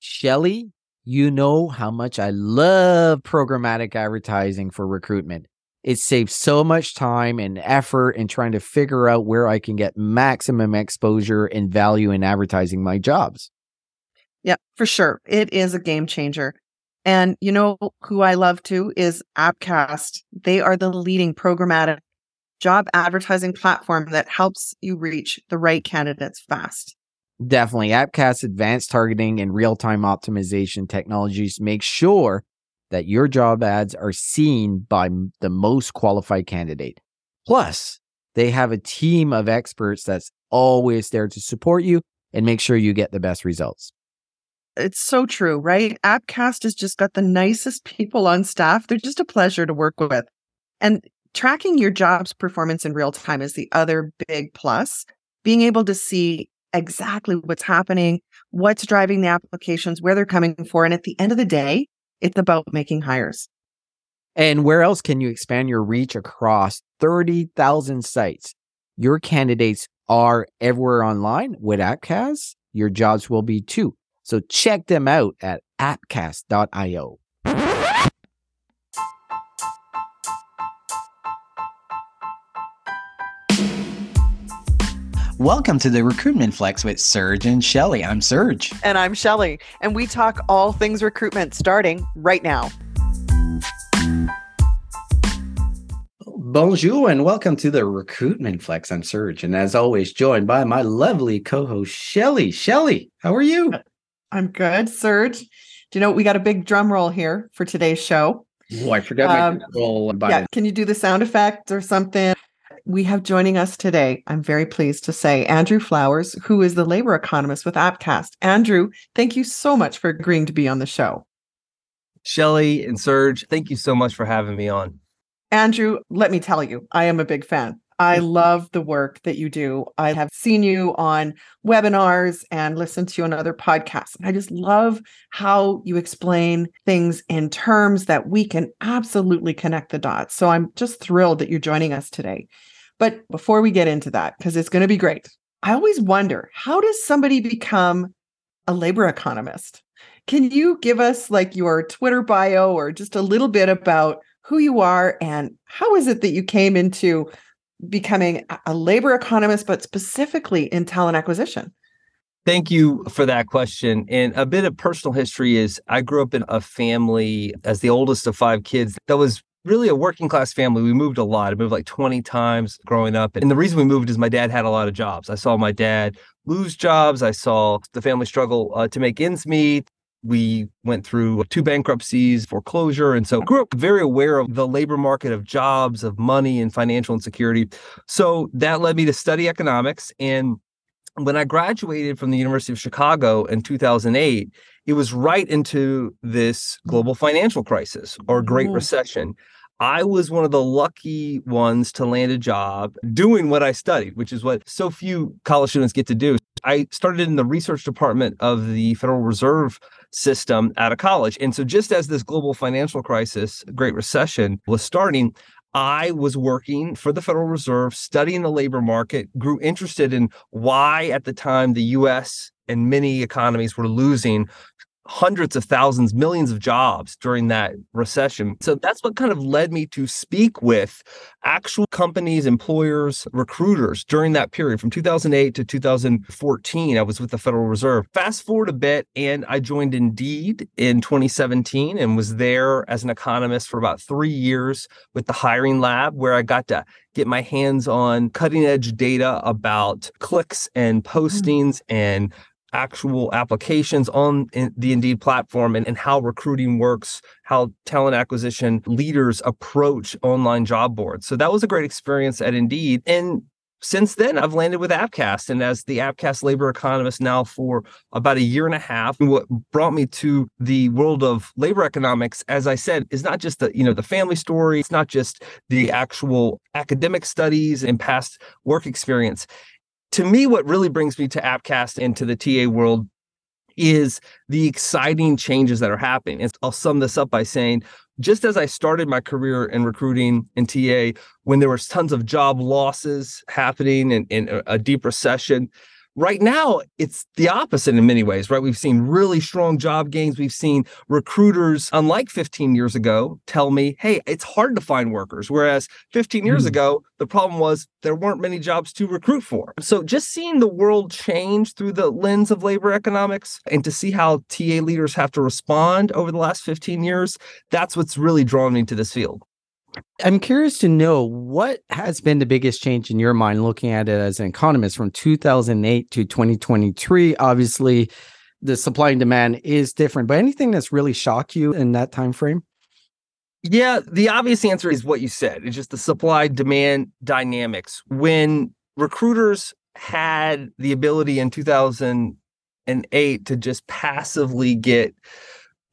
Shelly, you know how much I love programmatic advertising for recruitment. It saves so much time and effort in trying to figure out where I can get maximum exposure and value in advertising my jobs. Yeah, for sure. It is a game changer. And you know who I love too is Appcast. They are the leading programmatic job advertising platform that helps you reach the right candidates fast. Definitely. Appcast's advanced targeting and real time optimization technologies make sure that your job ads are seen by the most qualified candidate. Plus, they have a team of experts that's always there to support you and make sure you get the best results. It's so true, right? Appcast has just got the nicest people on staff. They're just a pleasure to work with. And tracking your job's performance in real time is the other big plus. Being able to see exactly what's happening, what's driving the applications, where they're coming for. And at the end of the day, it's about making hires. And where else can you expand your reach across 30,000 sites? Your candidates are everywhere online with Appcast. Your jobs will be too. So check them out at appcast.io. Welcome to the Recruitment Flex with Serge and Shelly. I'm Serge. And I'm Shelly. And we talk all things recruitment starting right now. Bonjour and welcome to the Recruitment Flex. I'm Serge. And as always, joined by my lovely co host, Shelly. Shelly, how are you? I'm good, Serge. Do you know we got a big drum roll here for today's show? Oh, I forgot my um, roll. Yeah, can you do the sound effect or something? We have joining us today, I'm very pleased to say, Andrew Flowers, who is the labor economist with Appcast. Andrew, thank you so much for agreeing to be on the show. Shelly and Serge, thank you so much for having me on. Andrew, let me tell you, I am a big fan. I mm-hmm. love the work that you do. I have seen you on webinars and listened to you on other podcasts. I just love how you explain things in terms that we can absolutely connect the dots. So I'm just thrilled that you're joining us today. But before we get into that, because it's going to be great, I always wonder how does somebody become a labor economist? Can you give us like your Twitter bio or just a little bit about who you are and how is it that you came into becoming a labor economist, but specifically in talent acquisition? Thank you for that question. And a bit of personal history is I grew up in a family as the oldest of five kids that was really a working class family. We moved a lot. I moved like 20 times growing up. And the reason we moved is my dad had a lot of jobs. I saw my dad lose jobs. I saw the family struggle uh, to make ends meet. We went through two bankruptcies, foreclosure. And so grew up very aware of the labor market of jobs, of money and financial insecurity. So that led me to study economics. And when I graduated from the University of Chicago in 2008, it was right into this global financial crisis or Great mm-hmm. Recession. I was one of the lucky ones to land a job doing what I studied, which is what so few college students get to do. I started in the research department of the Federal Reserve system out of college. And so, just as this global financial crisis, Great Recession, was starting, I was working for the Federal Reserve, studying the labor market, grew interested in why at the time the US and many economies were losing hundreds of thousands, millions of jobs during that recession. So that's what kind of led me to speak with actual companies, employers, recruiters during that period from 2008 to 2014. I was with the Federal Reserve. Fast forward a bit, and I joined Indeed in 2017 and was there as an economist for about three years with the hiring lab, where I got to get my hands on cutting edge data about clicks and hmm. postings and actual applications on the Indeed platform and, and how recruiting works, how talent acquisition leaders approach online job boards. So that was a great experience at Indeed. And since then, I've landed with Appcast and as the Appcast labor economist now for about a year and a half. What brought me to the world of labor economics, as I said, is not just the, you know, the family story. It's not just the actual academic studies and past work experience to me, what really brings me to Appcast and to the TA world is the exciting changes that are happening. And I'll sum this up by saying, just as I started my career in recruiting in TA, when there was tons of job losses happening and, in a deep recession, Right now, it's the opposite in many ways, right? We've seen really strong job gains. We've seen recruiters, unlike 15 years ago, tell me, hey, it's hard to find workers. Whereas 15 years mm. ago, the problem was there weren't many jobs to recruit for. So just seeing the world change through the lens of labor economics and to see how TA leaders have to respond over the last 15 years, that's what's really drawn me to this field. I'm curious to know what has been the biggest change in your mind looking at it as an economist from 2008 to 2023. Obviously, the supply and demand is different, but anything that's really shocked you in that time frame? Yeah, the obvious answer is what you said. It's just the supply demand dynamics. When recruiters had the ability in 2008 to just passively get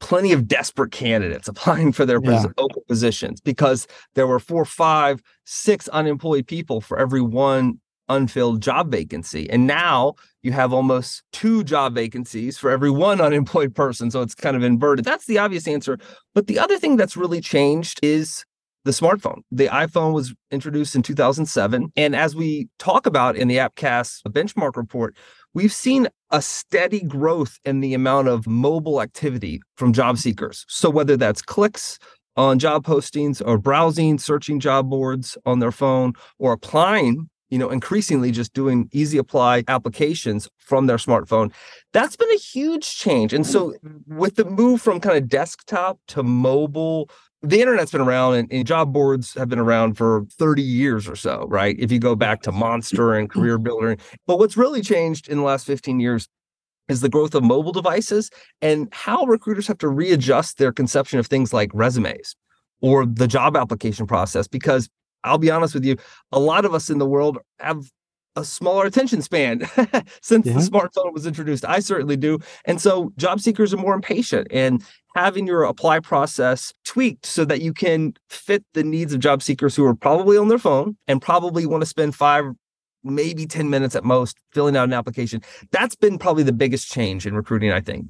plenty of desperate candidates applying for their yeah. open positions because there were four, five, six unemployed people for every one unfilled job vacancy. And now you have almost two job vacancies for every one unemployed person. So it's kind of inverted. That's the obvious answer. But the other thing that's really changed is the smartphone. The iPhone was introduced in 2007. And as we talk about in the Appcast benchmark report, we've seen a steady growth in the amount of mobile activity from job seekers. So whether that's clicks on job postings or browsing, searching job boards on their phone or applying you know, increasingly just doing easy apply applications from their smartphone. That's been a huge change. And so mm-hmm. with the move from kind of desktop to mobile the internet's been around and, and, job boards have been around for 30 years or so, right? If you go back to Monster and mm-hmm. CareerBuilder. But what's really changed in the last 15 years is the growth of mobile devices and how recruiters have to readjust their conception of things like resumes or the job application process. Because I'll be honest with you, a lot of us in the world have a smaller attention span since yeah. the smartphone was introduced. I certainly do. And so job seekers are more impatient and having your apply process tweaked so that you can fit the needs of job seekers who are probably on their phone and probably want to spend five maybe 10 minutes at most filling out an application. That's been probably the biggest change in recruiting, I think.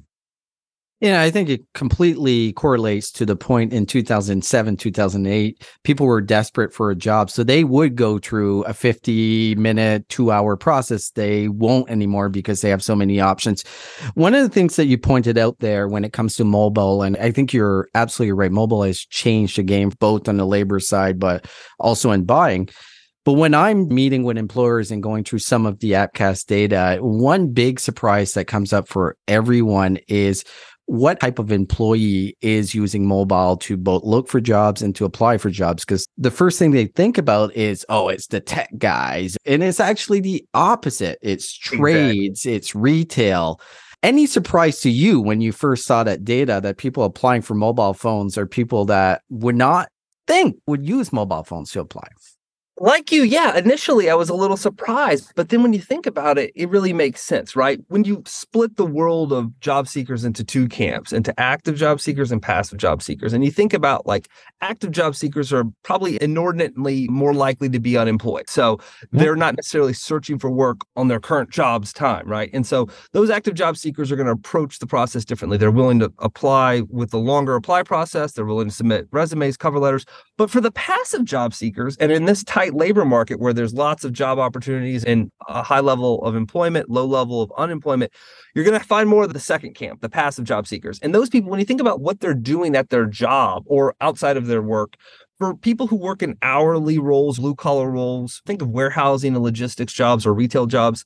Yeah, I think it completely correlates to the point in 2007, 2008. People were desperate for a job. So they would go through a 50 minute, two hour process. They won't anymore because they have so many options. One of the things that you pointed out there when it comes to mobile, and I think you're absolutely right, mobile has changed the game both on the labor side, but also in buying. But when I'm meeting with employers and going through some of the Appcast data, one big surprise that comes up for everyone is what type of employee is using mobile to both look for jobs and to apply for jobs? Because the first thing they think about is oh it's the tech guys. And it's actually the opposite. It's trades exactly. it's retail. Any surprise to you when you first saw that data that people applying for mobile phones are people that would not think would use mobile phones to apply like you, yeah, initially I was a little surprised, but then when you think about it, it really makes sense, right? When you split the world of job seekers into two camps, into active job seekers and passive job seekers, and you think about like active job seekers are probably inordinately more likely to be unemployed. So they're not necessarily searching for work on their current job's time, right? And so those active job seekers are going to approach the process differently. They're willing to apply with the longer apply process, they're willing to submit resumes, cover letters. But for the passive job seekers, and in this tight labor market where there's lots of job opportunities and a high level of employment, low level of unemployment, you're going to find more of the second camp, the passive job seekers. And those people, when you think about what they're doing at their job or outside of their work, for people who work in hourly roles, blue collar roles, think of warehousing and logistics jobs or retail jobs,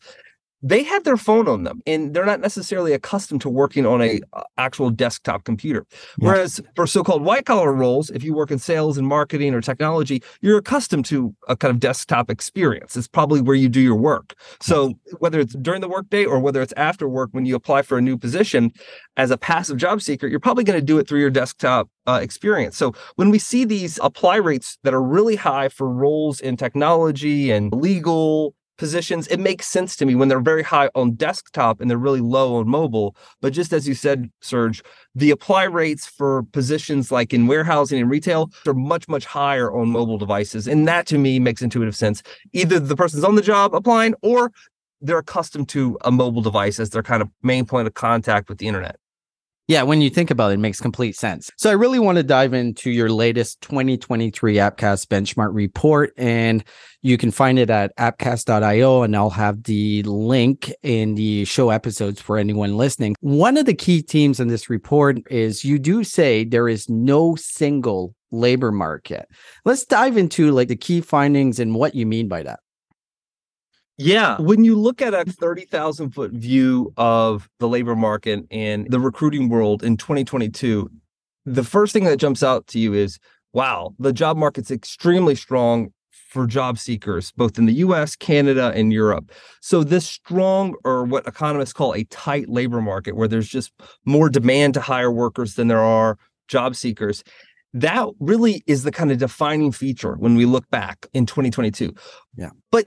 they have their phone on them and they're not necessarily accustomed to working on a uh, actual desktop computer. Whereas for so-called white collar roles if you work in sales and marketing or technology you're accustomed to a kind of desktop experience. It's probably where you do your work. So whether it's during the workday or whether it's after work when you apply for a new position as a passive job seeker you're probably going to do it through your desktop uh, experience. So when we see these apply rates that are really high for roles in technology and legal positions, it makes sense to me when they're very high on desktop and they're really low on mobile. But just as you said, Serge, the apply rates for positions like in warehousing and retail are much, much higher on mobile devices. And that to me makes intuitive sense. Either the person's on the job applying or they're accustomed to a mobile device as their kind of main point of contact with the internet. Yeah, when you think about it, it makes complete sense. So I really want to dive into your latest 2023 Appcast benchmark report, and you can find it at appcast.io, and I'll have the link in the show episodes for anyone listening. One of the key themes in this report is you do say there is no single labor market. Let's dive into like the key findings and what you mean by that. Yeah. When you look at a 30,000 foot view of the labor market and the recruiting world in 2022, the first thing that jumps out to you is wow, the job market's extremely strong for job seekers, both in the US, Canada, and Europe. So, this strong, or what economists call a tight labor market, where there's just more demand to hire workers than there are job seekers, that really is the kind of defining feature when we look back in 2022. Yeah. But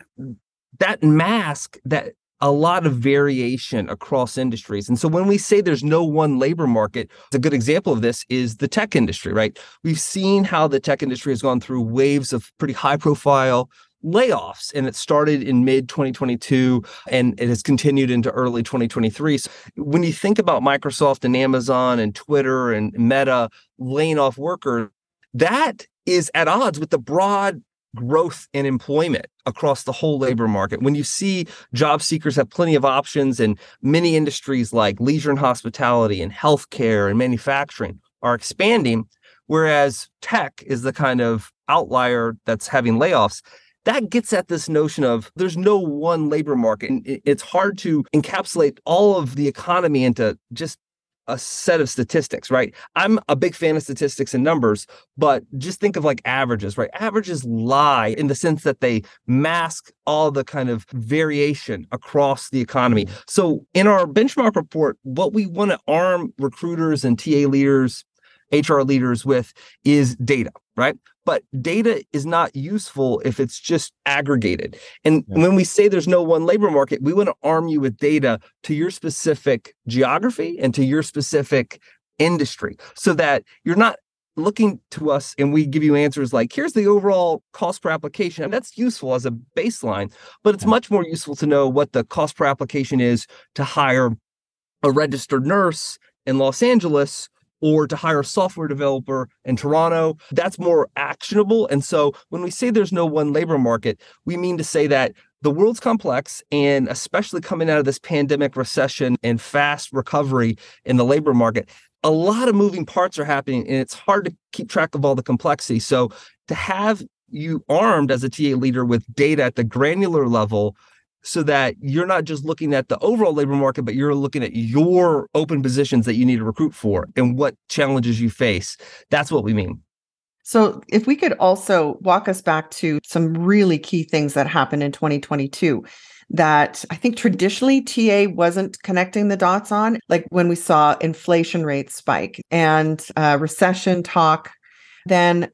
that mask that a lot of variation across industries. And so when we say there's no one labor market, a good example of this is the tech industry, right? We've seen how the tech industry has gone through waves of pretty high profile layoffs and it started in mid 2022 and it has continued into early 2023 so when you think about microsoft and amazon and twitter and meta laying off workers that is at odds with the broad growth in employment across the whole labor market. When you see job seekers have plenty of options and many industries like leisure and hospitality and healthcare and manufacturing are expanding, whereas tech is the kind of outlier that's having layoffs. That gets at this notion of there's no one labor market. And it's hard to encapsulate all of the economy into just a set of statistics, right? I'm a big fan of statistics and numbers, but just think of like averages, right? Averages lie in the sense that they mask all the kind of variation across the economy. Mm. So in our benchmark report, what we want to arm recruiters and TA leaders, HR leaders with is data, right? But data is not useful if it's just aggregated. And yeah. when we say there's no one labor market, we want to arm you with data to your specific geography and to your specific industry so that you're not looking to us and we give you answers like here's the overall cost per application and that's useful as a baseline but it's much more useful to know what the cost per application is to hire a registered nurse in Los Angeles or to hire a software developer in Toronto. That's more actionable. And so when we say there's no one labor market, we mean to say that the world's complex and especially coming out of this pandemic recession and fast recovery in the labor market a lot of moving parts are happening and it's hard to keep track of all the complexity so to have you armed as a TA leader with data at the granular level so that you're not just looking at the overall labor market, but you're looking at your open positions that you need to recruit for and what challenges you face. That's what we mean. So, if we could also walk us back to some really key things that happened in 2022 that I think traditionally TA wasn't connecting the dots on, like when we saw inflation rates spike and uh, recession talk, then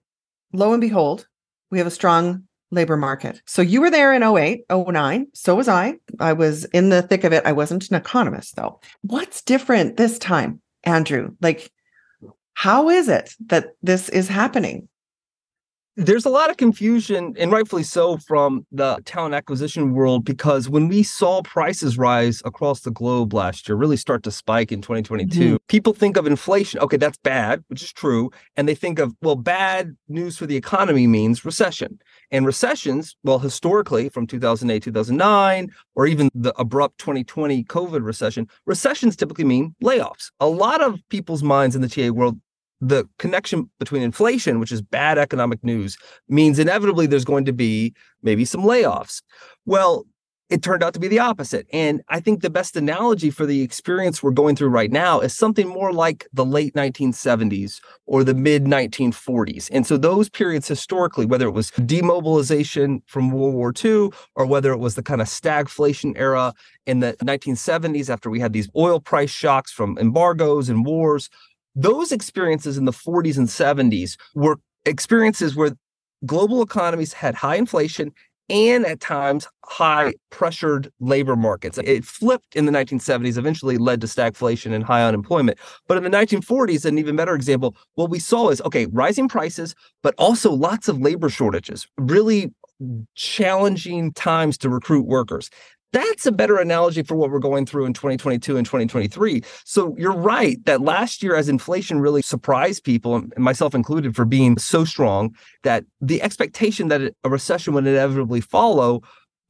lo and behold, we have a strong labor market. So you were there in 08, 09. So was I. I was in the thick of it. I wasn't an economist though. What's different this time, Andrew? Like, how is it that this is happening? There's a lot of confusion and rightfully so from the talent acquisition world because when we saw prices rise across the globe last year really start to spike in 2022 mm-hmm. people think of inflation okay that's bad which is true and they think of well bad news for the economy means recession and recessions well historically from 2008 2009 or even the abrupt 2020 covid recession recessions typically mean layoffs a lot of people's minds in the TA world the connection between inflation, which is bad economic news, means inevitably there's going to be maybe some layoffs. Well, it turned out to be the opposite. And I think the best analogy for the experience we're going through right now is something more like the late 1970s or the mid 1940s. And so those periods historically, whether it was demobilization from World War II or whether it was the kind of stagflation era in the 1970s after we had these oil price shocks from embargoes and wars, those experiences in the 40s and 70s were experiences where global economies had high inflation and at times high pressured labor markets. It flipped in the 1970s, eventually led to stagflation and high unemployment. But in the 1940s, an even better example, what we saw is okay, rising prices, but also lots of labor shortages, really challenging times to recruit workers. That's a better analogy for what we're going through in 2022 and 2023. So you're right that last year, as inflation really surprised people, myself included, for being so strong, that the expectation that a recession would inevitably follow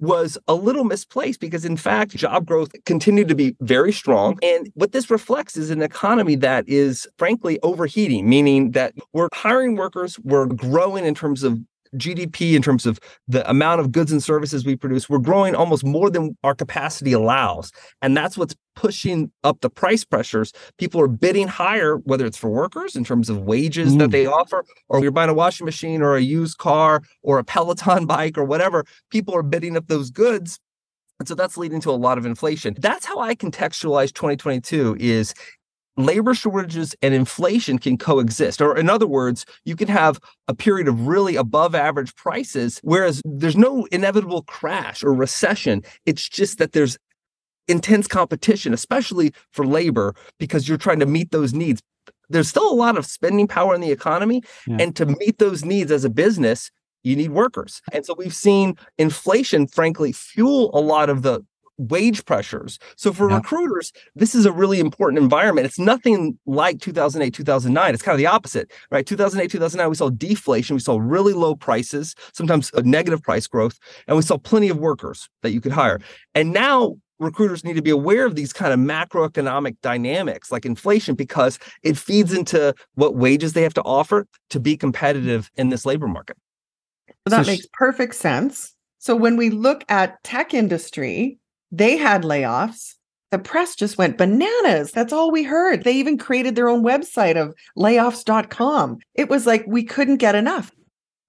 was a little misplaced because, in fact, job growth continued to be very strong. And what this reflects is an economy that is, frankly, overheating, meaning that we're hiring workers, we're growing in terms of GDP in terms of the amount of goods and services we produce, we're growing almost more than our capacity allows. And that's what's pushing up the price pressures. People are bidding higher, whether it's for workers in terms of wages mm. that they offer, or you're buying a washing machine or a used car or a Peloton bike or whatever. People are bidding up those goods and so that's leading to a lot of inflation. That's how I contextualize 2022 is labor shortages and inflation can coexist. Or, in other words, you can have a period of really above average prices, whereas there's no inevitable crash or recession. It's just that there's intense competition, especially for labor, because you're trying to meet those needs. There's still a lot of spending power in the economy. Yeah. And to meet those needs as a business, you need workers. And so we've seen inflation, frankly, fuel a lot of the wage pressures. So for yeah. recruiters, this is a really important environment. It's nothing like 2008, 2009. It's kind of the opposite, right? 2008, 2009, we saw deflation. We saw really low prices, sometimes a negative price growth, and we saw plenty of workers that you could hire. And now recruiters need to be aware of these kind of macroeconomic dynamics like inflation because it feeds into what wages they have to offer to be competitive in this labor market. that so makes perfect sense. So when we look at tech industry, they had layoffs. The press just went bananas. That's all we heard. They even created their own website of layoffs.com. It was like we couldn't get enough.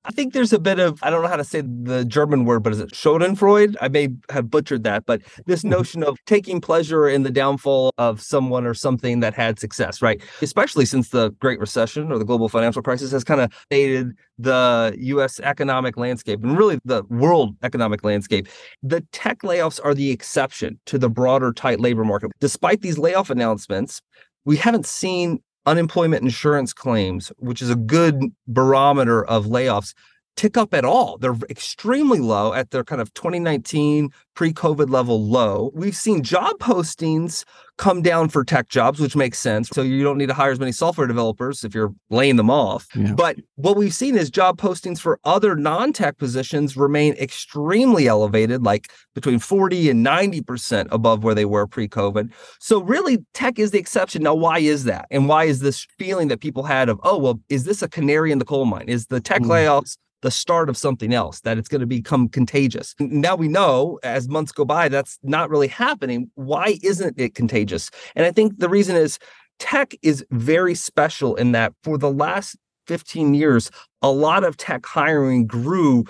I think there's a bit of, I don't know how to say the German word, but is it Schadenfreude? I may have butchered that, but this mm-hmm. notion of taking pleasure in the downfall of someone or something that had success, right? Especially since the Great Recession or the global financial crisis has kind of faded the US economic landscape and really the world economic landscape. The tech layoffs are the exception to the broader tight labor market. Despite these layoff announcements, we haven't seen unemployment insurance claims, which is a good barometer of layoffs, tick up at all. They're extremely low at their kind of 2019 pre COVID level low. We've seen job postings come down for tech jobs, which makes sense. So you don't need to hire as many software developers if you're laying them off. Yeah. But what we've seen is job postings for other non tech positions remain extremely elevated, like between 40 and 90% above where they were pre COVID. So really, tech is the exception. Now, why is that? And why is this feeling that people had of, oh, well, is this a canary in the coal mine? Is the tech mm. layoffs the start of something else, that it's going to become contagious. Now we know as months go by, that's not really happening. Why isn't it contagious? And I think the reason is tech is very special in that for the last 15 years, a lot of tech hiring grew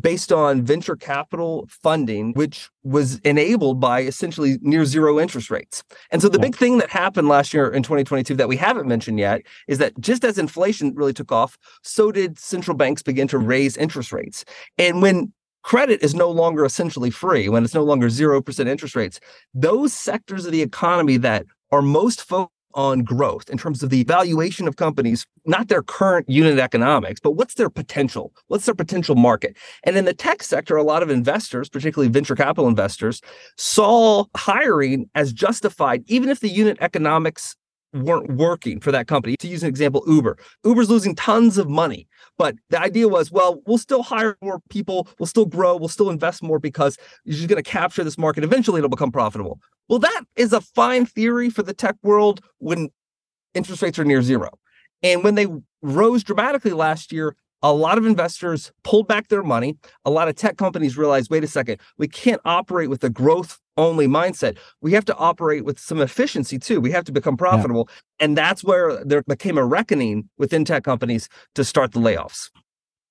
based on venture capital funding, which was enabled by essentially near zero interest rates. And so the big thing that happened last year in 2022 that we haven't mentioned yet is that just as inflation really took off, so did central banks begin to raise interest rates. And when credit is no longer essentially free, when it's no longer 0% interest rates, those sectors of the economy that are most focused on growth in terms of the valuation of companies, not their current unit economics, but what's their potential? What's their potential market? And in the tech sector, a lot of investors, particularly venture capital investors, saw hiring as justified, even if the unit economics weren't working for that company. To use an example, Uber. Uber's losing tons of money, but the idea was, well, we'll still hire more people, we'll still grow, we'll still invest more because you're just going to capture this market. Eventually, it'll become profitable. Well, that is a fine theory for the tech world when interest rates are near zero. And when they rose dramatically last year, a lot of investors pulled back their money. A lot of tech companies realized wait a second, we can't operate with a growth only mindset. We have to operate with some efficiency too. We have to become profitable. Yeah. And that's where there became a reckoning within tech companies to start the layoffs.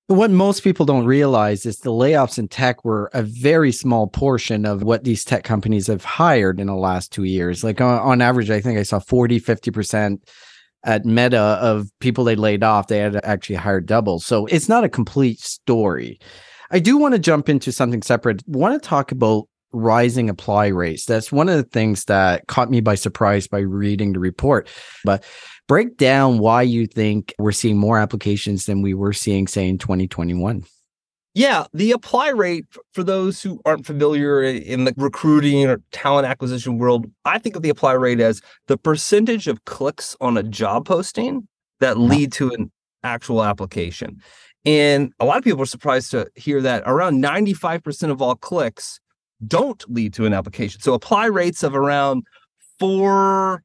What most people don't realize is the layoffs in tech were a very small portion of what these tech companies have hired in the last two years. Like on, on average, I think I saw 40, 50% at Meta of people they laid off. They had actually hired double. So it's not a complete story. I do want to jump into something separate. I want to talk about rising apply rates. That's one of the things that caught me by surprise by reading the report. But break down why you think we're seeing more applications than we were seeing, say, in 2021. Yeah, the apply rate for those who aren't familiar in the recruiting or talent acquisition world, I think of the apply rate as the percentage of clicks on a job posting that uh-huh. lead to an actual application. And a lot of people are surprised to hear that around 95% of all clicks don't lead to an application. So apply rates of around four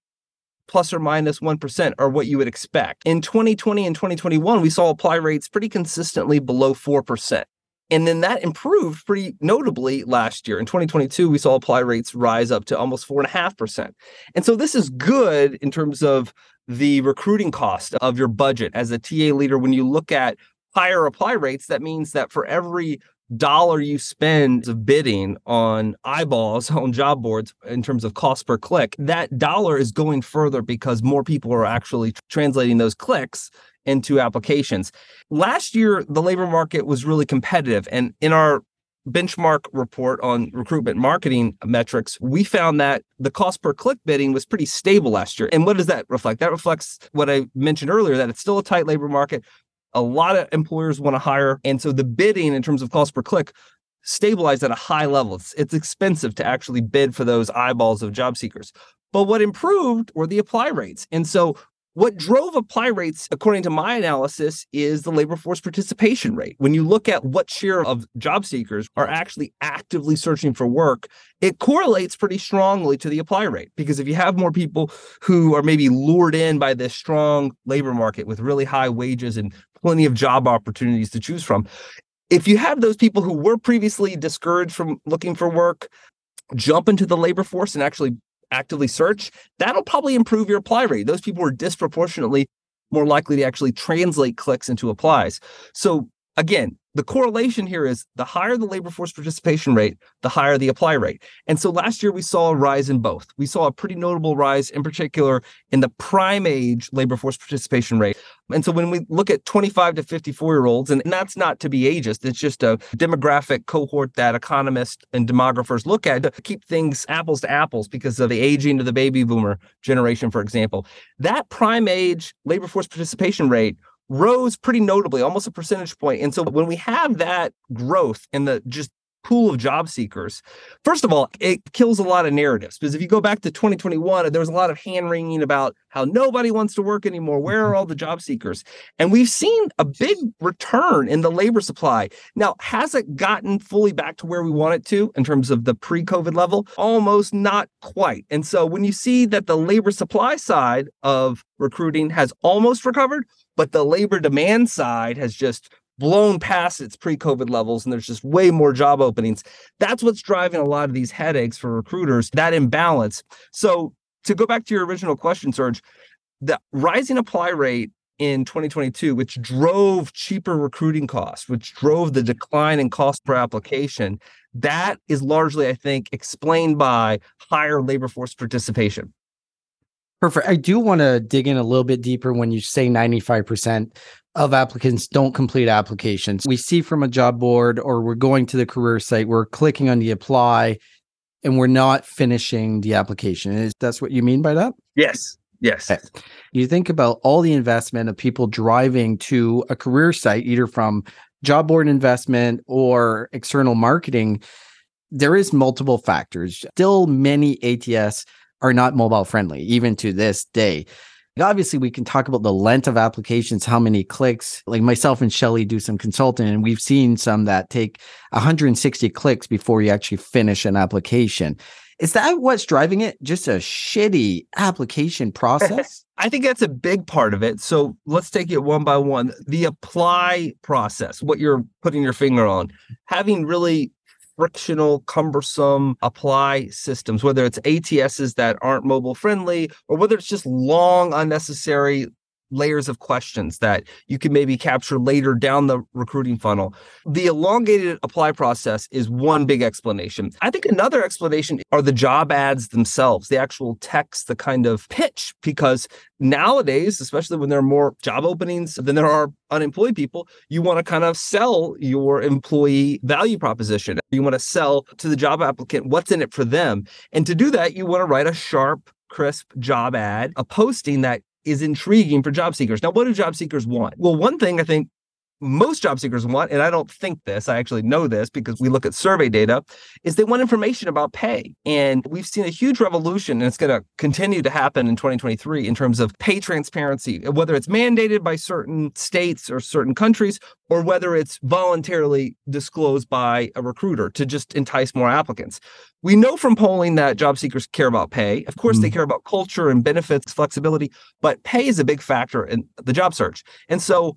plus or minus 1 are what you would expect. In 2020 and 2021, we saw apply rates pretty consistently below 4%. And then that improved pretty notably last year. In 2022, we saw apply rates rise up to almost 4.5%. And so this is good in terms of the recruiting cost of your budget as a TA leader. When you look at higher apply rates, that means that for every dollar you spend of bidding on eyeballs on job boards in terms of cost per click, that dollar is going further because more people are actually translating those clicks into applications. Last year, the labor market was really competitive. And in our benchmark report on recruitment marketing metrics, we found that the cost per click bidding was pretty stable last year. And what does that reflect? That reflects what I mentioned earlier that it's still a tight labor market. A lot of employers want to hire. And so the bidding in terms of cost per click stabilized at a high level. It's, it's expensive to actually bid for those eyeballs of job seekers. But what improved were the apply rates. And so what drove apply rates, according to my analysis, is the labor force participation rate. When you look at what share of job seekers are actually actively searching for work, it correlates pretty strongly to the apply rate. Because if you have more people who are maybe lured in by this strong labor market with really high wages and plenty of job opportunities to choose from, if you have those people who were previously discouraged from looking for work, jump into the labor force and actually actively search, that'll probably improve your apply rate. Those people are disproportionately more likely to actually translate clicks into applies. So again, the correlation here is the higher the labor force participation rate, the higher the apply rate. And so last year we saw a rise in both. We saw a pretty notable rise in particular in the prime age labor force participation rate. And so when we look at 25 to 54 year olds, and that's not to be ageist, it's just a demographic cohort that economists and demographers look at to keep things apples to apples because of the aging of the baby boomer generation, for example. That prime age labor force participation rate rose pretty notably, almost a percentage point. And so when we have that growth in the just pool of job seekers, first of all, it kills a lot of narratives because if you go back to 2021, there was a lot of hand wringing about how nobody wants to work anymore. Where are mm-hmm. all the job seekers? And we've seen a big return in the labor supply. Now, has it gotten fully back to where we want it to in terms of the pre COVID level? Almost not quite. And so when you see that the labor supply side of recruiting has almost recovered, but the labor demand side has just blown past its pre-COVID levels and there's just way more job openings. That's what's driving a lot of these headaches for recruiters, that imbalance. So to go back to your original question, Serge, the rising apply rate in 2022, which drove cheaper recruiting costs, which drove the decline in cost per application, that is largely, I think, explained by higher labor force participation. Perfect. I do want to dig in a little bit deeper when you say 95% of applicants don't complete applications. We see from a job board or we're going to the career site, we're clicking on the apply and we're not finishing the application. Is that's what you mean by that? Yes. Yes. Okay. You think about all the investment of people driving to a career site, either from job board investment or external marketing. There is multiple factors. Still, many ATS are not mobile friendly, even to this day. Obviously, we can talk about the length of applications, how many clicks. Like myself and Shelly do some consulting, and we've seen some that take 160 clicks before you actually finish an application. Is that what's driving it? Just a shitty application process? I think that's a big part of it. So let's take it one by one. The apply process, what you're putting your finger on, having really frictional, cumbersome apply systems, whether it's ATSs that aren't mobile friendly or whether it's just long, unnecessary layers of questions that you can maybe capture later down the recruiting funnel. The elongated apply process is one big explanation. I think another explanation are the job ads themselves, the actual text, the kind of pitch, because nowadays, especially when there are more job openings than there are unemployed people, you want to kind of sell your employee value proposition. You want to sell to the job applicant what's in it for them. And to do that, you want to write a sharp, crisp job ad, a posting that is intriguing for job seekers. Now, what do job seekers want? Well, one thing I think most job seekers want, and I don't think this, I actually know this because we look at survey data, is they want information about pay. And we've seen a huge revolution, and it's going to continue to happen in 2023 in terms of pay transparency, whether it's mandated by certain states or certain countries, or whether it's voluntarily disclosed by a recruiter to just entice more applicants. We know from polling that job seekers care about pay. Of course, mm. they care about culture and benefits, flexibility, but pay is a big factor in the job search. And so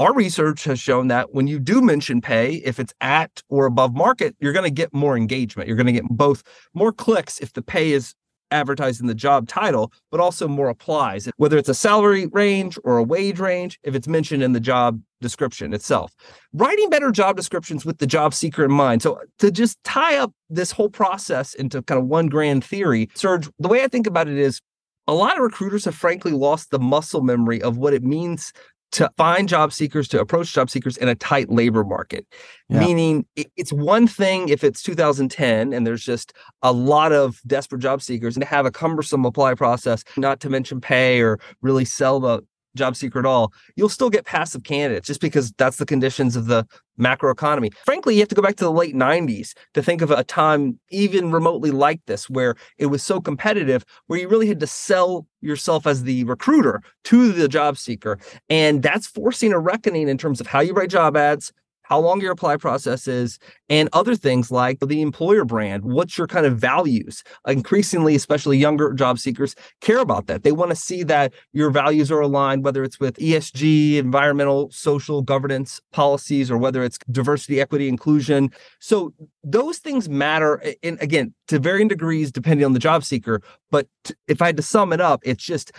our research has shown that when you do mention pay, if it's at or above market, you're going to get more engagement. You're going to get both more clicks if the pay is advertised in the job title, but also more applies, whether it's a salary range or a wage range, if it's mentioned in the job description itself. Writing better job descriptions with the job seeker in mind. So to just tie up this whole process into kind of one grand theory, Serge, the way I think about it is a lot of recruiters have frankly lost the muscle memory of what it means to find job seekers, to approach job seekers in a tight labor market. Yeah. Meaning it's one thing if it's 2010 and there's just a lot of desperate job seekers and to have a cumbersome apply process, not to mention pay or really sell the job seeker at all, you'll still get passive candidates just because that's the conditions of the macro economy. Frankly, you have to go back to the late 90s to think of a time even remotely like this where it was so competitive where you really had to sell yourself as the recruiter to the job seeker. And that's forcing a reckoning in terms of how you write job ads, how long your apply process is, and other things like the employer brand. What's your kind of values? Increasingly, especially younger job seekers care about that. They want to see that your values are aligned, whether it's with ESG, environmental, social governance policies, or whether it's diversity, equity, inclusion. So those things matter. And again, to varying degrees, depending on the job seeker. But if I had to sum it up, it's just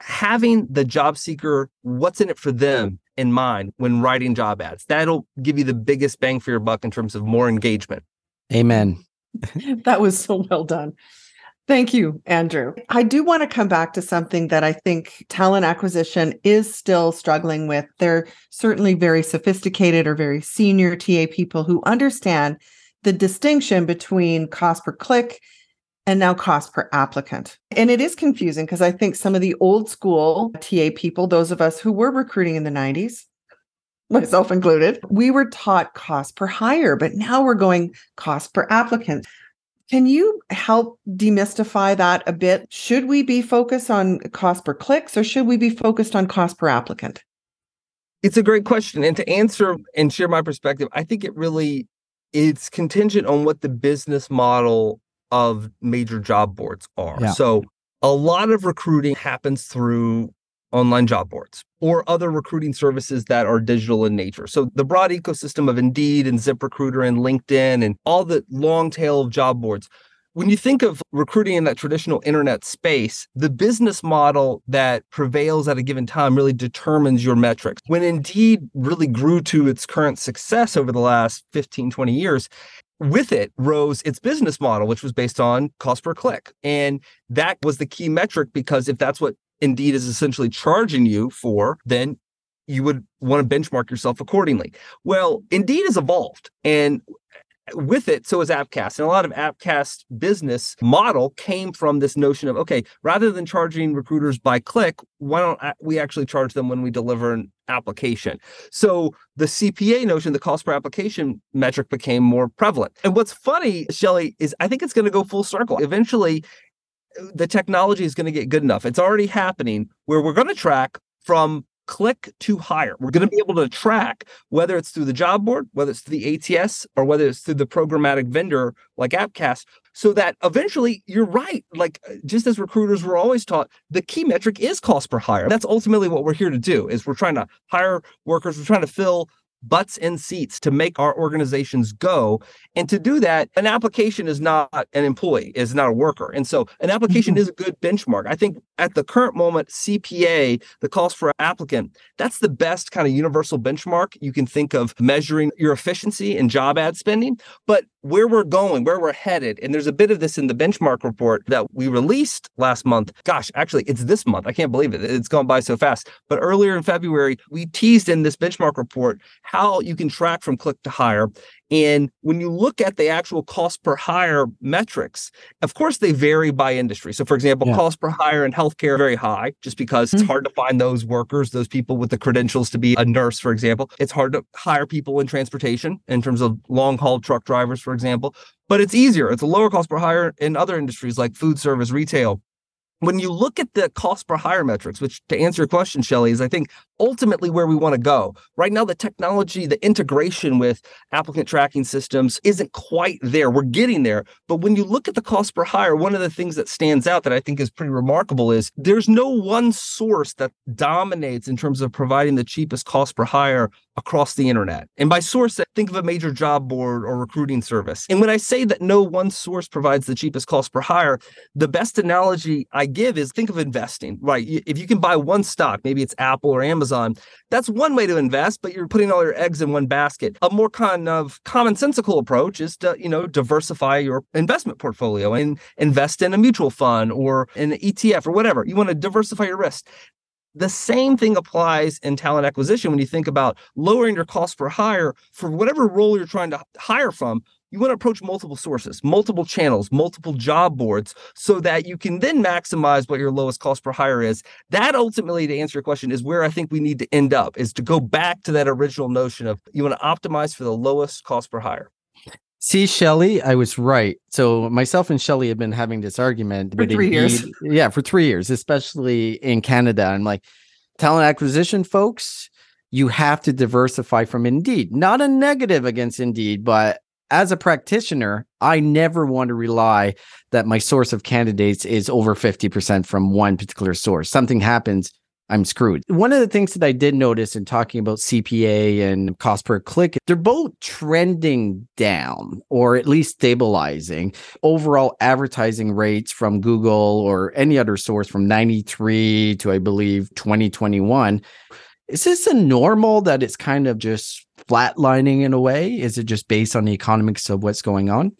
having the job seeker, what's in it for them in mind when writing job ads. That'll give you the biggest bang for your buck in terms of more engagement. Amen. that was so well done. Thank you, Andrew. I do want to come back to something that I think talent acquisition is still struggling with. They're certainly very sophisticated or very senior TA people who understand the distinction between cost per click and now cost per applicant. And it is confusing because I think some of the old school TA people, those of us who were recruiting in the 90s, myself included, we were taught cost per hire, but now we're going cost per applicant. Can you help demystify that a bit? Should we be focused on cost per clicks or should we be focused on cost per applicant? It's a great question. And to answer and share my perspective, I think it really it's contingent on what the business model of major job boards are. Yeah. So a lot of recruiting happens through online job boards or other recruiting services that are digital in nature. So the broad ecosystem of Indeed and ZipRecruiter and LinkedIn and all the long tail of job boards. When you think of recruiting in that traditional internet space, the business model that prevails at a given time really determines your metrics. When Indeed really grew to its current success over the last 15, 20 years, with it rose its business model, which was based on cost per click. And that was the key metric because if that's what Indeed is essentially charging you for, then you would want to benchmark yourself accordingly. Well, Indeed has evolved. And with it, so is Appcast. And a lot of Appcast business model came from this notion of okay, rather than charging recruiters by click, why don't we actually charge them when we deliver an application? So the CPA notion, the cost per application metric became more prevalent. And what's funny, Shelly, is I think it's going to go full circle. Eventually, the technology is going to get good enough. It's already happening where we're going to track from click to hire. We're going to be able to track whether it's through the job board, whether it's through the ATS, or whether it's through the programmatic vendor like Appcast, so that eventually you're right. Like just as recruiters were always taught, the key metric is cost per hire. That's ultimately what we're here to do is we're trying to hire workers, we're trying to fill butts in seats to make our organizations go. And to do that, an application is not an employee, is not a worker. And so an application mm-hmm. is a good benchmark. I think at the current moment, CPA, the cost for applicant, that's the best kind of universal benchmark you can think of measuring your efficiency in job ad spending. But where we're going, where we're headed, and there's a bit of this in the benchmark report that we released last month. Gosh, actually, it's this month. I can't believe it. It's gone by so fast. But earlier in February, we teased in this benchmark report how you can track from click to hire. And when you look at the actual cost per hire metrics, of course, they vary by industry. So, for example, yeah. cost per hire in healthcare very high, just because mm-hmm. it's hard to find those workers, those people with the credentials to be a nurse, for example. It's hard to hire people in transportation in terms of long haul truck drivers, for example. But it's easier. It's a lower cost per hire in other industries like food service, retail, when you look at the cost per hire metrics, which to answer your question, Shelly, is I think ultimately where we want to go. Right now, the technology, the integration with applicant tracking systems isn't quite there. We're getting there. But when you look at the cost per hire, one of the things that stands out that I think is pretty remarkable is there's no one source that dominates in terms of providing the cheapest cost per hire across the internet. And by source, think of a major job board or recruiting service. And when I say that no one source provides the cheapest cost per hire, the best analogy I give is think of investing, right? If you can buy one stock, maybe it's Apple or Amazon, that's one way to invest, but you're putting all your eggs in one basket. A more kind of commonsensical approach is to, you know, diversify your investment portfolio and invest in a mutual fund or an ETF or whatever. You want to diversify your risk. The same thing applies in talent acquisition when you think about lowering your cost per hire for whatever role you're trying to hire from. You want to approach multiple sources, multiple channels, multiple job boards so that you can then maximize what your lowest cost per hire is. That ultimately, to answer your question, is where I think we need to end up is to go back to that original notion of you want to optimize for the lowest cost per hire. See, Shelly, I was right. So myself and Shelly have been having this argument for three years. Yeah, for three years, especially in Canada. I'm like, talent acquisition folks, you have to diversify from Indeed. Not a negative against Indeed, but as a practitioner, I never want to rely that my source of candidates is over 50% from one particular source. Something happens, I'm screwed. One of the things that I did notice in talking about CPA and cost per click, they're both trending down or at least stabilizing. Overall advertising rates from Google or any other source from 93 to I believe 2021. Is this a normal that it's kind of just flatlining in a way? Is it just based on the economics of what's going on?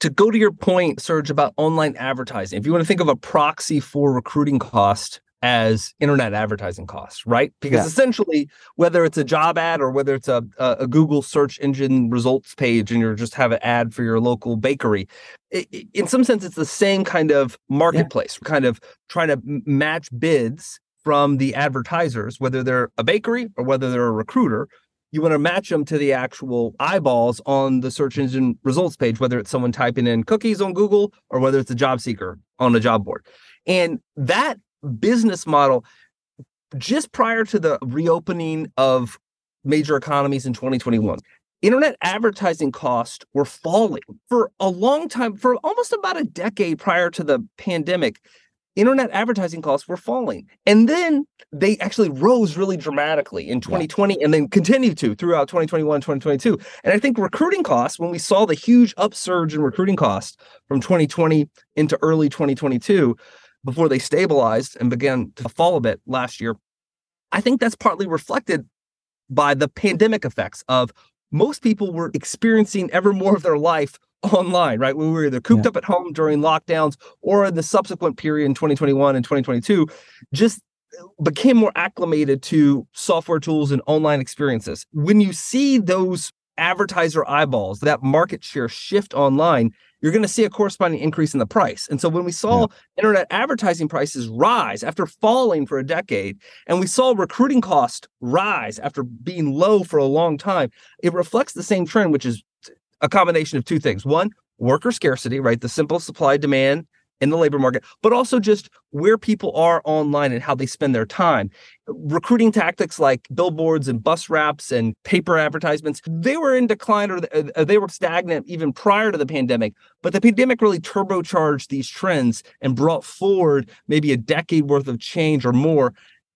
to go to your point, Serge, about online advertising, if you want to think of a proxy for recruiting cost, as internet advertising costs, right? Because yeah. essentially, whether it's a job ad or whether it's a, a Google search engine results page and you just have an ad for your local bakery, it, in some sense, it's the same kind of marketplace, yeah. kind of trying to match bids from the advertisers, whether they're a bakery or whether they're a recruiter. You want to match them to the actual eyeballs on the search engine results page, whether it's someone typing in cookies on Google or whether it's a job seeker on a job board. And that business model just prior to the reopening of major economies in 2021 internet advertising costs were falling for a long time for almost about a decade prior to the pandemic internet advertising costs were falling and then they actually rose really dramatically in 2020 yeah. and then continued to throughout 2021 2022 and i think recruiting costs when we saw the huge upsurge in recruiting costs from 2020 into early 2022 before they stabilized and began to fall a bit last year. I think that's partly reflected by the pandemic effects of most people were experiencing ever more of their life online, right? We were either cooped yeah. up at home during lockdowns or in the subsequent period in 2021 and 2022, just uh, became more acclimated to software tools and online experiences. When you see those advertiser eyeballs, that market share shift online, you're going to see a corresponding increase in the price. And so when we saw yeah. internet advertising prices rise after falling for a decade, and we saw recruiting costs rise after being low for a long time, it reflects the same trend, which is a combination of two things. One, worker scarcity, right? The simple supply demand in the labor market, but also just where people are online and how they spend their time. Recruiting tactics like billboards and bus wraps and paper advertisements, they were in decline or uh, they were stagnant even prior to the pandemic. But the pandemic really turbocharged these trends and brought forward maybe a decade worth of change or more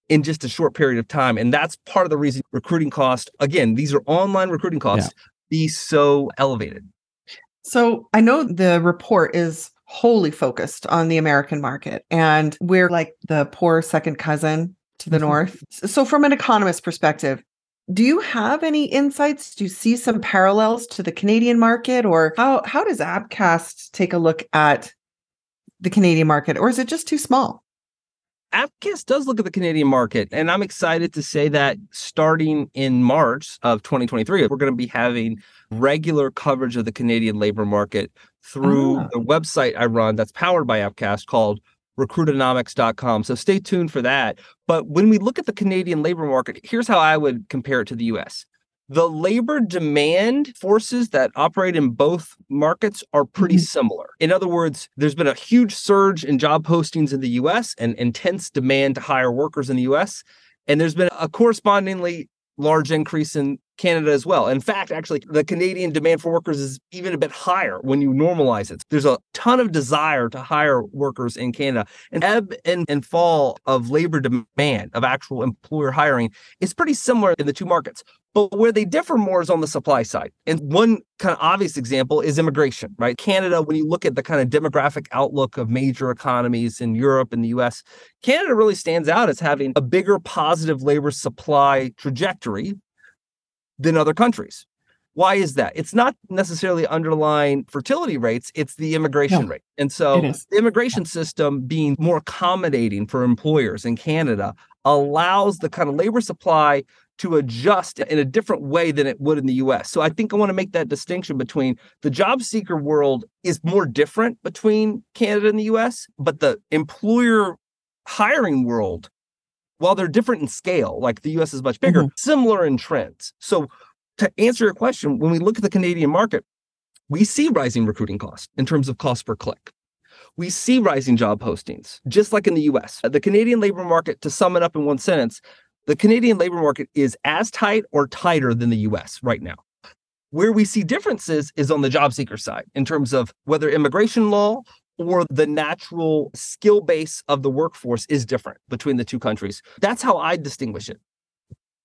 in just a short period of time. And that's part of the reason recruiting costs, again, these are online recruiting costs, yeah. Be so elevated. So I know the report is wholly focused on the American market. And we're like the poor second cousin to the mm-hmm. north. So, from an economist perspective, do you have any insights? Do you see some parallels to the Canadian market, or how, how does Appcast take a look at the Canadian market, or is it just too small? AppCast does look at the Canadian market, and I'm excited to say that starting in March of 2023, we're going to be having regular coverage of the Canadian labor market through Ah. the website I run that's powered by AppCast called recruitonomics.com. So stay tuned for that. But when we look at the Canadian labor market, here's how I would compare it to the US. The labor demand forces that operate in both markets are pretty Mhm. similar. In other words, there's been a huge surge in job postings in the US and intense demand to hire workers in the US. And there's been a correspondingly large increase in Canada as well. In fact, actually, the Canadian demand for workers is even a bit higher when you normalize it. There's a ton of desire to hire workers in Canada. And ebb and, and fall of labor demand, of actual employer hiring, is pretty similar in the two markets. But where they differ more is on the supply side. And one kind of obvious example is immigration, right? Canada, when you look at the kind of demographic outlook of major economies in Europe and the US, Canada really stands out as having a bigger positive labor supply trajectory than other countries. Why is that? It's not necessarily underlying fertility rates, it's the immigration No, rate. And so the immigration system being more accommodating for employers in Canada allows the kind of labor supply to adjust in a different way than it would in the US. So I think I want to make that distinction between the job seeker world is more different between Canada and the US, but the employer hiring world while they're different in scale, like the US is much bigger, mm-hmm. similar in trends. So to answer your question, when we look at the Canadian market, we see rising recruiting costs in terms of cost per click. We see rising job postings, just like in the US. The Canadian labor market, to sum it up in one sentence, the Canadian labor market is as tight or tighter than the US right now. Where we see differences is on the job seeker side in terms of whether immigration law or the natural skill base of the workforce is different between the two countries. That's how I distinguish it.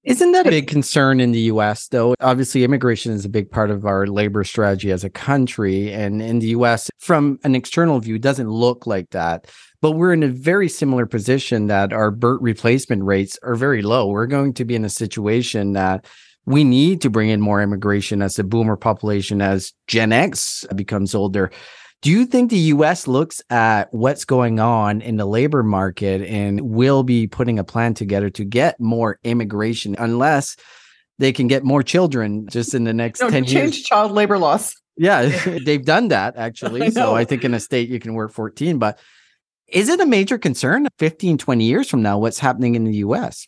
Isn't that a big concern in the US, though? Obviously, immigration is a big part of our labor strategy as a country. And in the US, from an external view, it doesn't look like that. But we're in a very similar position that our birth replacement rates are very low. We're going to be in a situation that we need to bring in more immigration as the boomer population, as Gen X becomes older. Do you think the US looks at what's going on in the labor market and will be putting a plan together to get more immigration unless they can get more children just in the next No, 10 change years? child labor laws. Yeah, they've done that actually. I so. I think in a state you can work 14, but is it a major concern 15, 20 years from now what's happening in the US?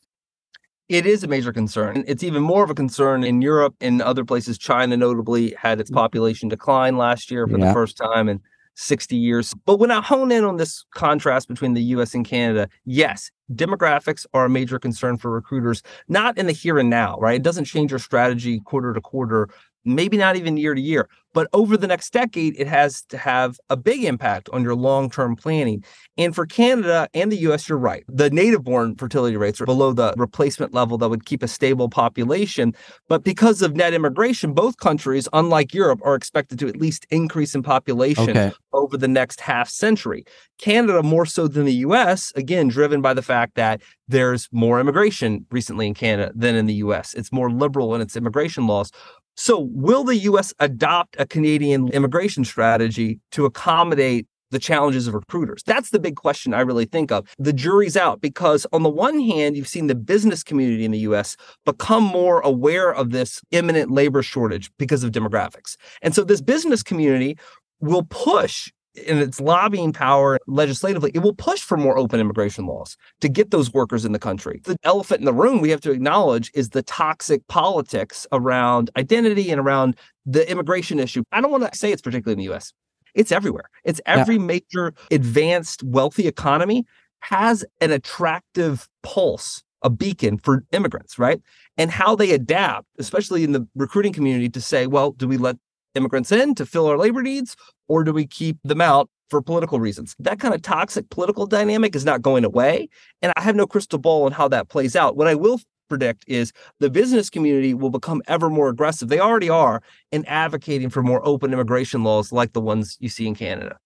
It is a major concern. It's even more of a concern in Europe and other places. China, notably, had its mm. population decline last year for Yeah. the first time in 60 years. But when I hone in on this contrast between the US and Canada, yes, demographics are a major concern for recruiters, not in the here and now, right? It doesn't change your strategy quarter to quarter, maybe not even year to year. But over the next decade, it has to have a big impact on your long term planning. And for Canada and the US, you're right. The native born fertility rates are below the replacement level that would keep a stable population. But because of net immigration, both countries, unlike Europe, are expected to at least increase in population Okay. over the next half century. Canada, more so than the US, again, driven by the fact that there's more immigration recently in Canada than in the US. It's more liberal in its immigration laws. So, will the US adopt a Canadian immigration strategy to accommodate the challenges of recruiters? That's the big question I really think of. The jury's out because, on the one hand, you've seen the business community in the US become more aware of this imminent labor shortage because of demographics. And so, this business community will push in its lobbying power legislatively, it will push for more open immigration laws to get those workers in the country. The elephant in the room we have to acknowledge is the toxic politics around identity and around the immigration issue. I don't want to say it's particularly in the US. It's everywhere. It's every major advanced wealthy economy has an attractive pulse, a beacon for immigrants, right? And how they adapt, especially in the recruiting community to say, well, do we let immigrants in to fill our labor needs or do we keep them out for political reasons? That kind of toxic political dynamic is not going away. And I have no crystal ball on how that plays out. What I will predict is the business community will become ever more aggressive. They already are in advocating for more open immigration laws like the ones you see in Canada.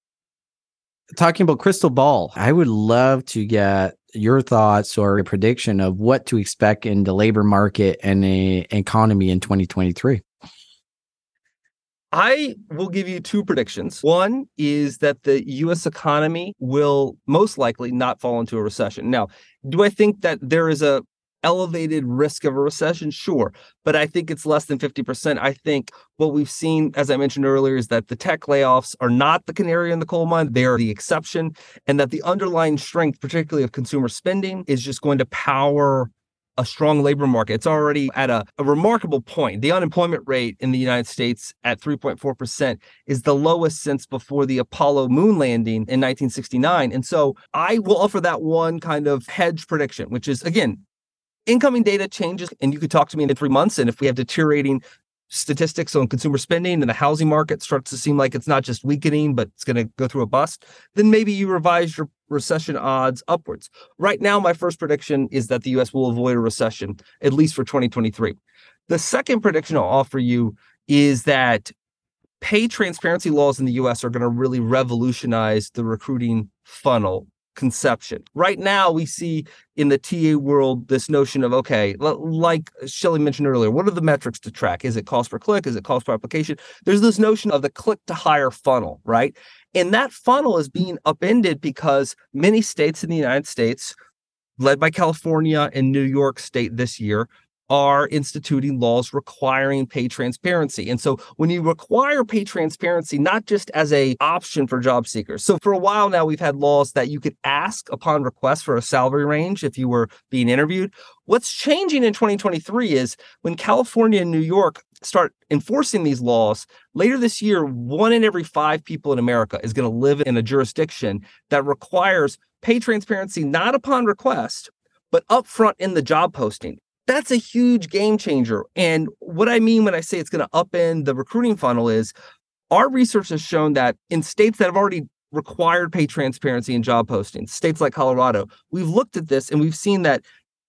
Talking about crystal ball, I would love to get your thoughts or a prediction of what to expect in the labor market and the economy in 2023. I will give you two predictions. One is that the US economy will most likely not fall into a recession. Now, do I think that there is a elevated risk of a recession? Sure. But I think it's less than 50%. I think what we've seen, as I mentioned earlier, is that the tech layoffs are not the canary in the coal mine. They are the exception. And that the underlying strength, particularly of consumer spending, is just going to power a strong labor market. It's already at a, a, remarkable point. The unemployment rate in the United States at 3.4% is the lowest since before the Apollo moon landing in 1969. And so I will offer that one kind of hedge prediction, which is again, incoming data changes. And you could talk to me in three months. And if we have deteriorating statistics on consumer spending and the housing market starts to seem like it's not just weakening, but it's going to go through a bust, then maybe you revise your recession odds upwards. Right now, my first prediction is that the US will avoid a recession, at least for 2023. The second prediction I'll offer you is that pay transparency laws in the US are going to really revolutionize the recruiting funnel conception. Right now, we see in the TA world this notion of okay, like Shelly mentioned earlier, what are the metrics to track? Is it cost per click? Is it cost per application? There's this notion of the click to hire funnel, right? And that funnel is being upended because many states in the United States, led by California and New York State this year, are instituting laws requiring pay transparency. And so when you require pay transparency, not just as a option for job seekers. So for a while now, we've had laws that you could ask upon request for a salary range if you were being interviewed. What's changing in 2023 is when California and New York start enforcing these laws later this year, one in every five people in America is going to live in a jurisdiction that requires pay transparency not upon request, but upfront in the job posting that's a huge game changer. And what I mean when I say it's going to upend the recruiting funnel is our research has shown that in states that have already required pay transparency in job postings, states like Colorado, we've looked at this and we've seen that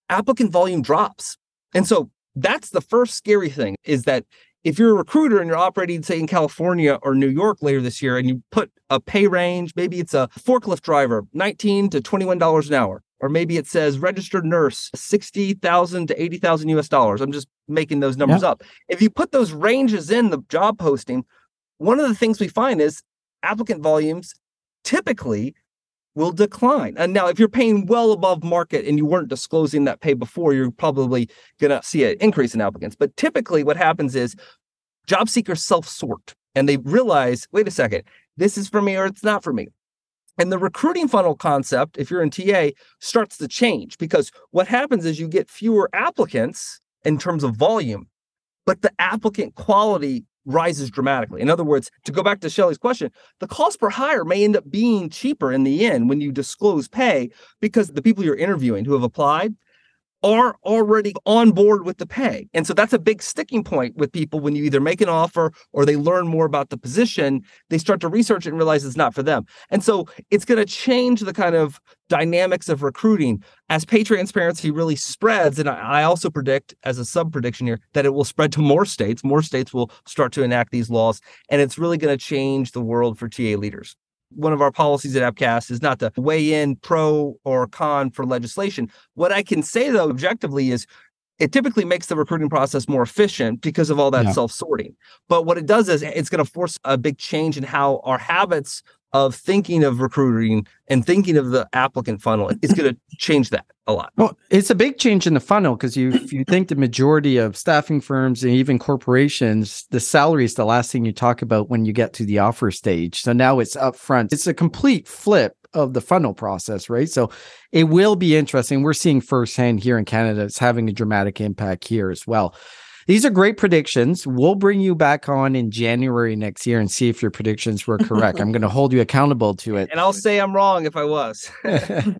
applicant volume drops. And so that's the first scary thing is that if you're a recruiter and you're operating, say, in California or New York later this year, and you put a pay range, maybe it's a forklift driver, 19 to $21 an hour or maybe it says registered nurse 60,000 to 80,000 US dollars. I'm just making those numbers up. If you put those ranges in the job posting, one of the things we find is applicant volumes typically will decline. And now if you're paying well above market and you weren't disclosing that pay before, you're probably going to see an increase in applicants. But typically what happens is job seekers self-sort and they realize, wait a second, this is for me or it's not for me. And the recruiting funnel concept, if you're in TA, starts to change because what happens is you get fewer applicants in terms of volume, but the applicant quality rises dramatically. In other words, to go back to Shelly's question, the cost per hire may end up being cheaper in the end when you disclose pay because the people you're interviewing who have applied are already on board with the pay. And so that's a big sticking point with people when you either make an offer or they learn more about the position, they start to research it and realize it's not for them. And so it's going to change the kind of dynamics of recruiting as pay transparency really spreads. And I also predict, as a sub prediction here, that it will spread to more states. More states will start to enact these laws, and it's really going to change the world for TA leaders one of our policies at Appcast is not to weigh in pro or con for legislation. What I can say though objectively is it typically makes the recruiting process more efficient because of all that yeah. self-sorting. But what it does is it's going to force a big change in how our habits of thinking of recruiting and thinking of the applicant funnel is going to change that a lot. Well, it's a big change in the funnel because you you think the majority of staffing firms and even corporations, the salary is the last thing you talk about when you get to the offer stage. So now it's upfront. It's a complete flip of the funnel process, right? So it will be interesting. We're seeing firsthand here in Canada, it's having a dramatic impact here as well. These are great predictions. We'll bring you back on in January next year and see if your predictions were correct. I'm going to hold you accountable to it. And I'll say I'm wrong if I was.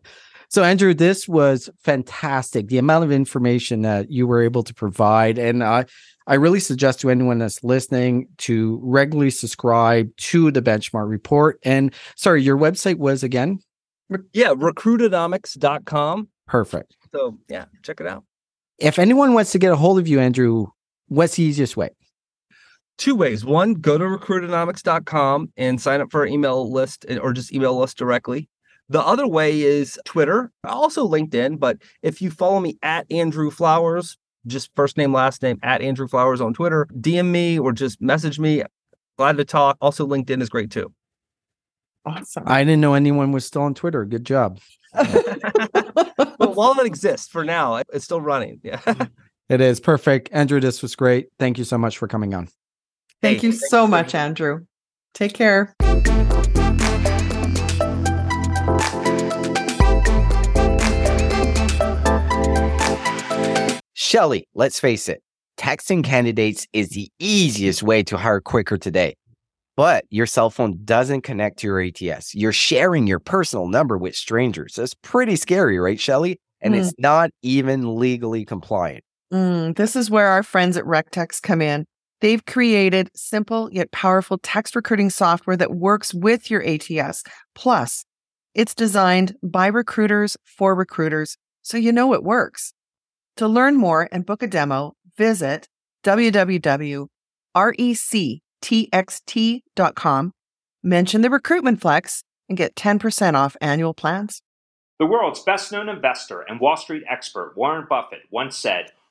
so, Andrew, this was fantastic. The amount of information that you were able to provide. And I, I really suggest to anyone that's listening to regularly subscribe to the Benchmark Report. And sorry, your website was again? Yeah, recruitonomics.com. Perfect. So, yeah, check it out. If anyone wants to get a hold of you, Andrew, what's the easiest way? Two ways. One, go to recruitonomics.com and sign up for our email list eh, or just email us directly. The other way is Twitter, also LinkedIn. But if you follow me at Andrew Flowers, just first name, last name at Andrew Flowers on Twitter, DM me or just message me. Glad to talk. Also, LinkedIn is great too. Awesome. I didn't know anyone was still on Twitter. Good job. well, while it exists for now, it's still running. Yeah. It is perfect. Andrew, this was great. Thank you so much for coming on. Thank hey, you so much, Andrew. Take care. Shelly, let's face it, texting candidates is the easiest way to hire quicker today. But your cell phone doesn't connect to your ATS. You're sharing your personal number with strangers. That's pretty scary, right, Shelly? And mm. it's not even legally compliant. Mm, this is where our friends at RecText come in. They've created simple yet powerful text recruiting software that works with your ATS. Plus, it's designed by recruiters for recruiters, so you know it works. To learn more and book a demo, visit www.rectxt.com, mention the recruitment flex, and get 10% off annual plans. The world's best known investor and Wall Street expert Warren Buffett once said,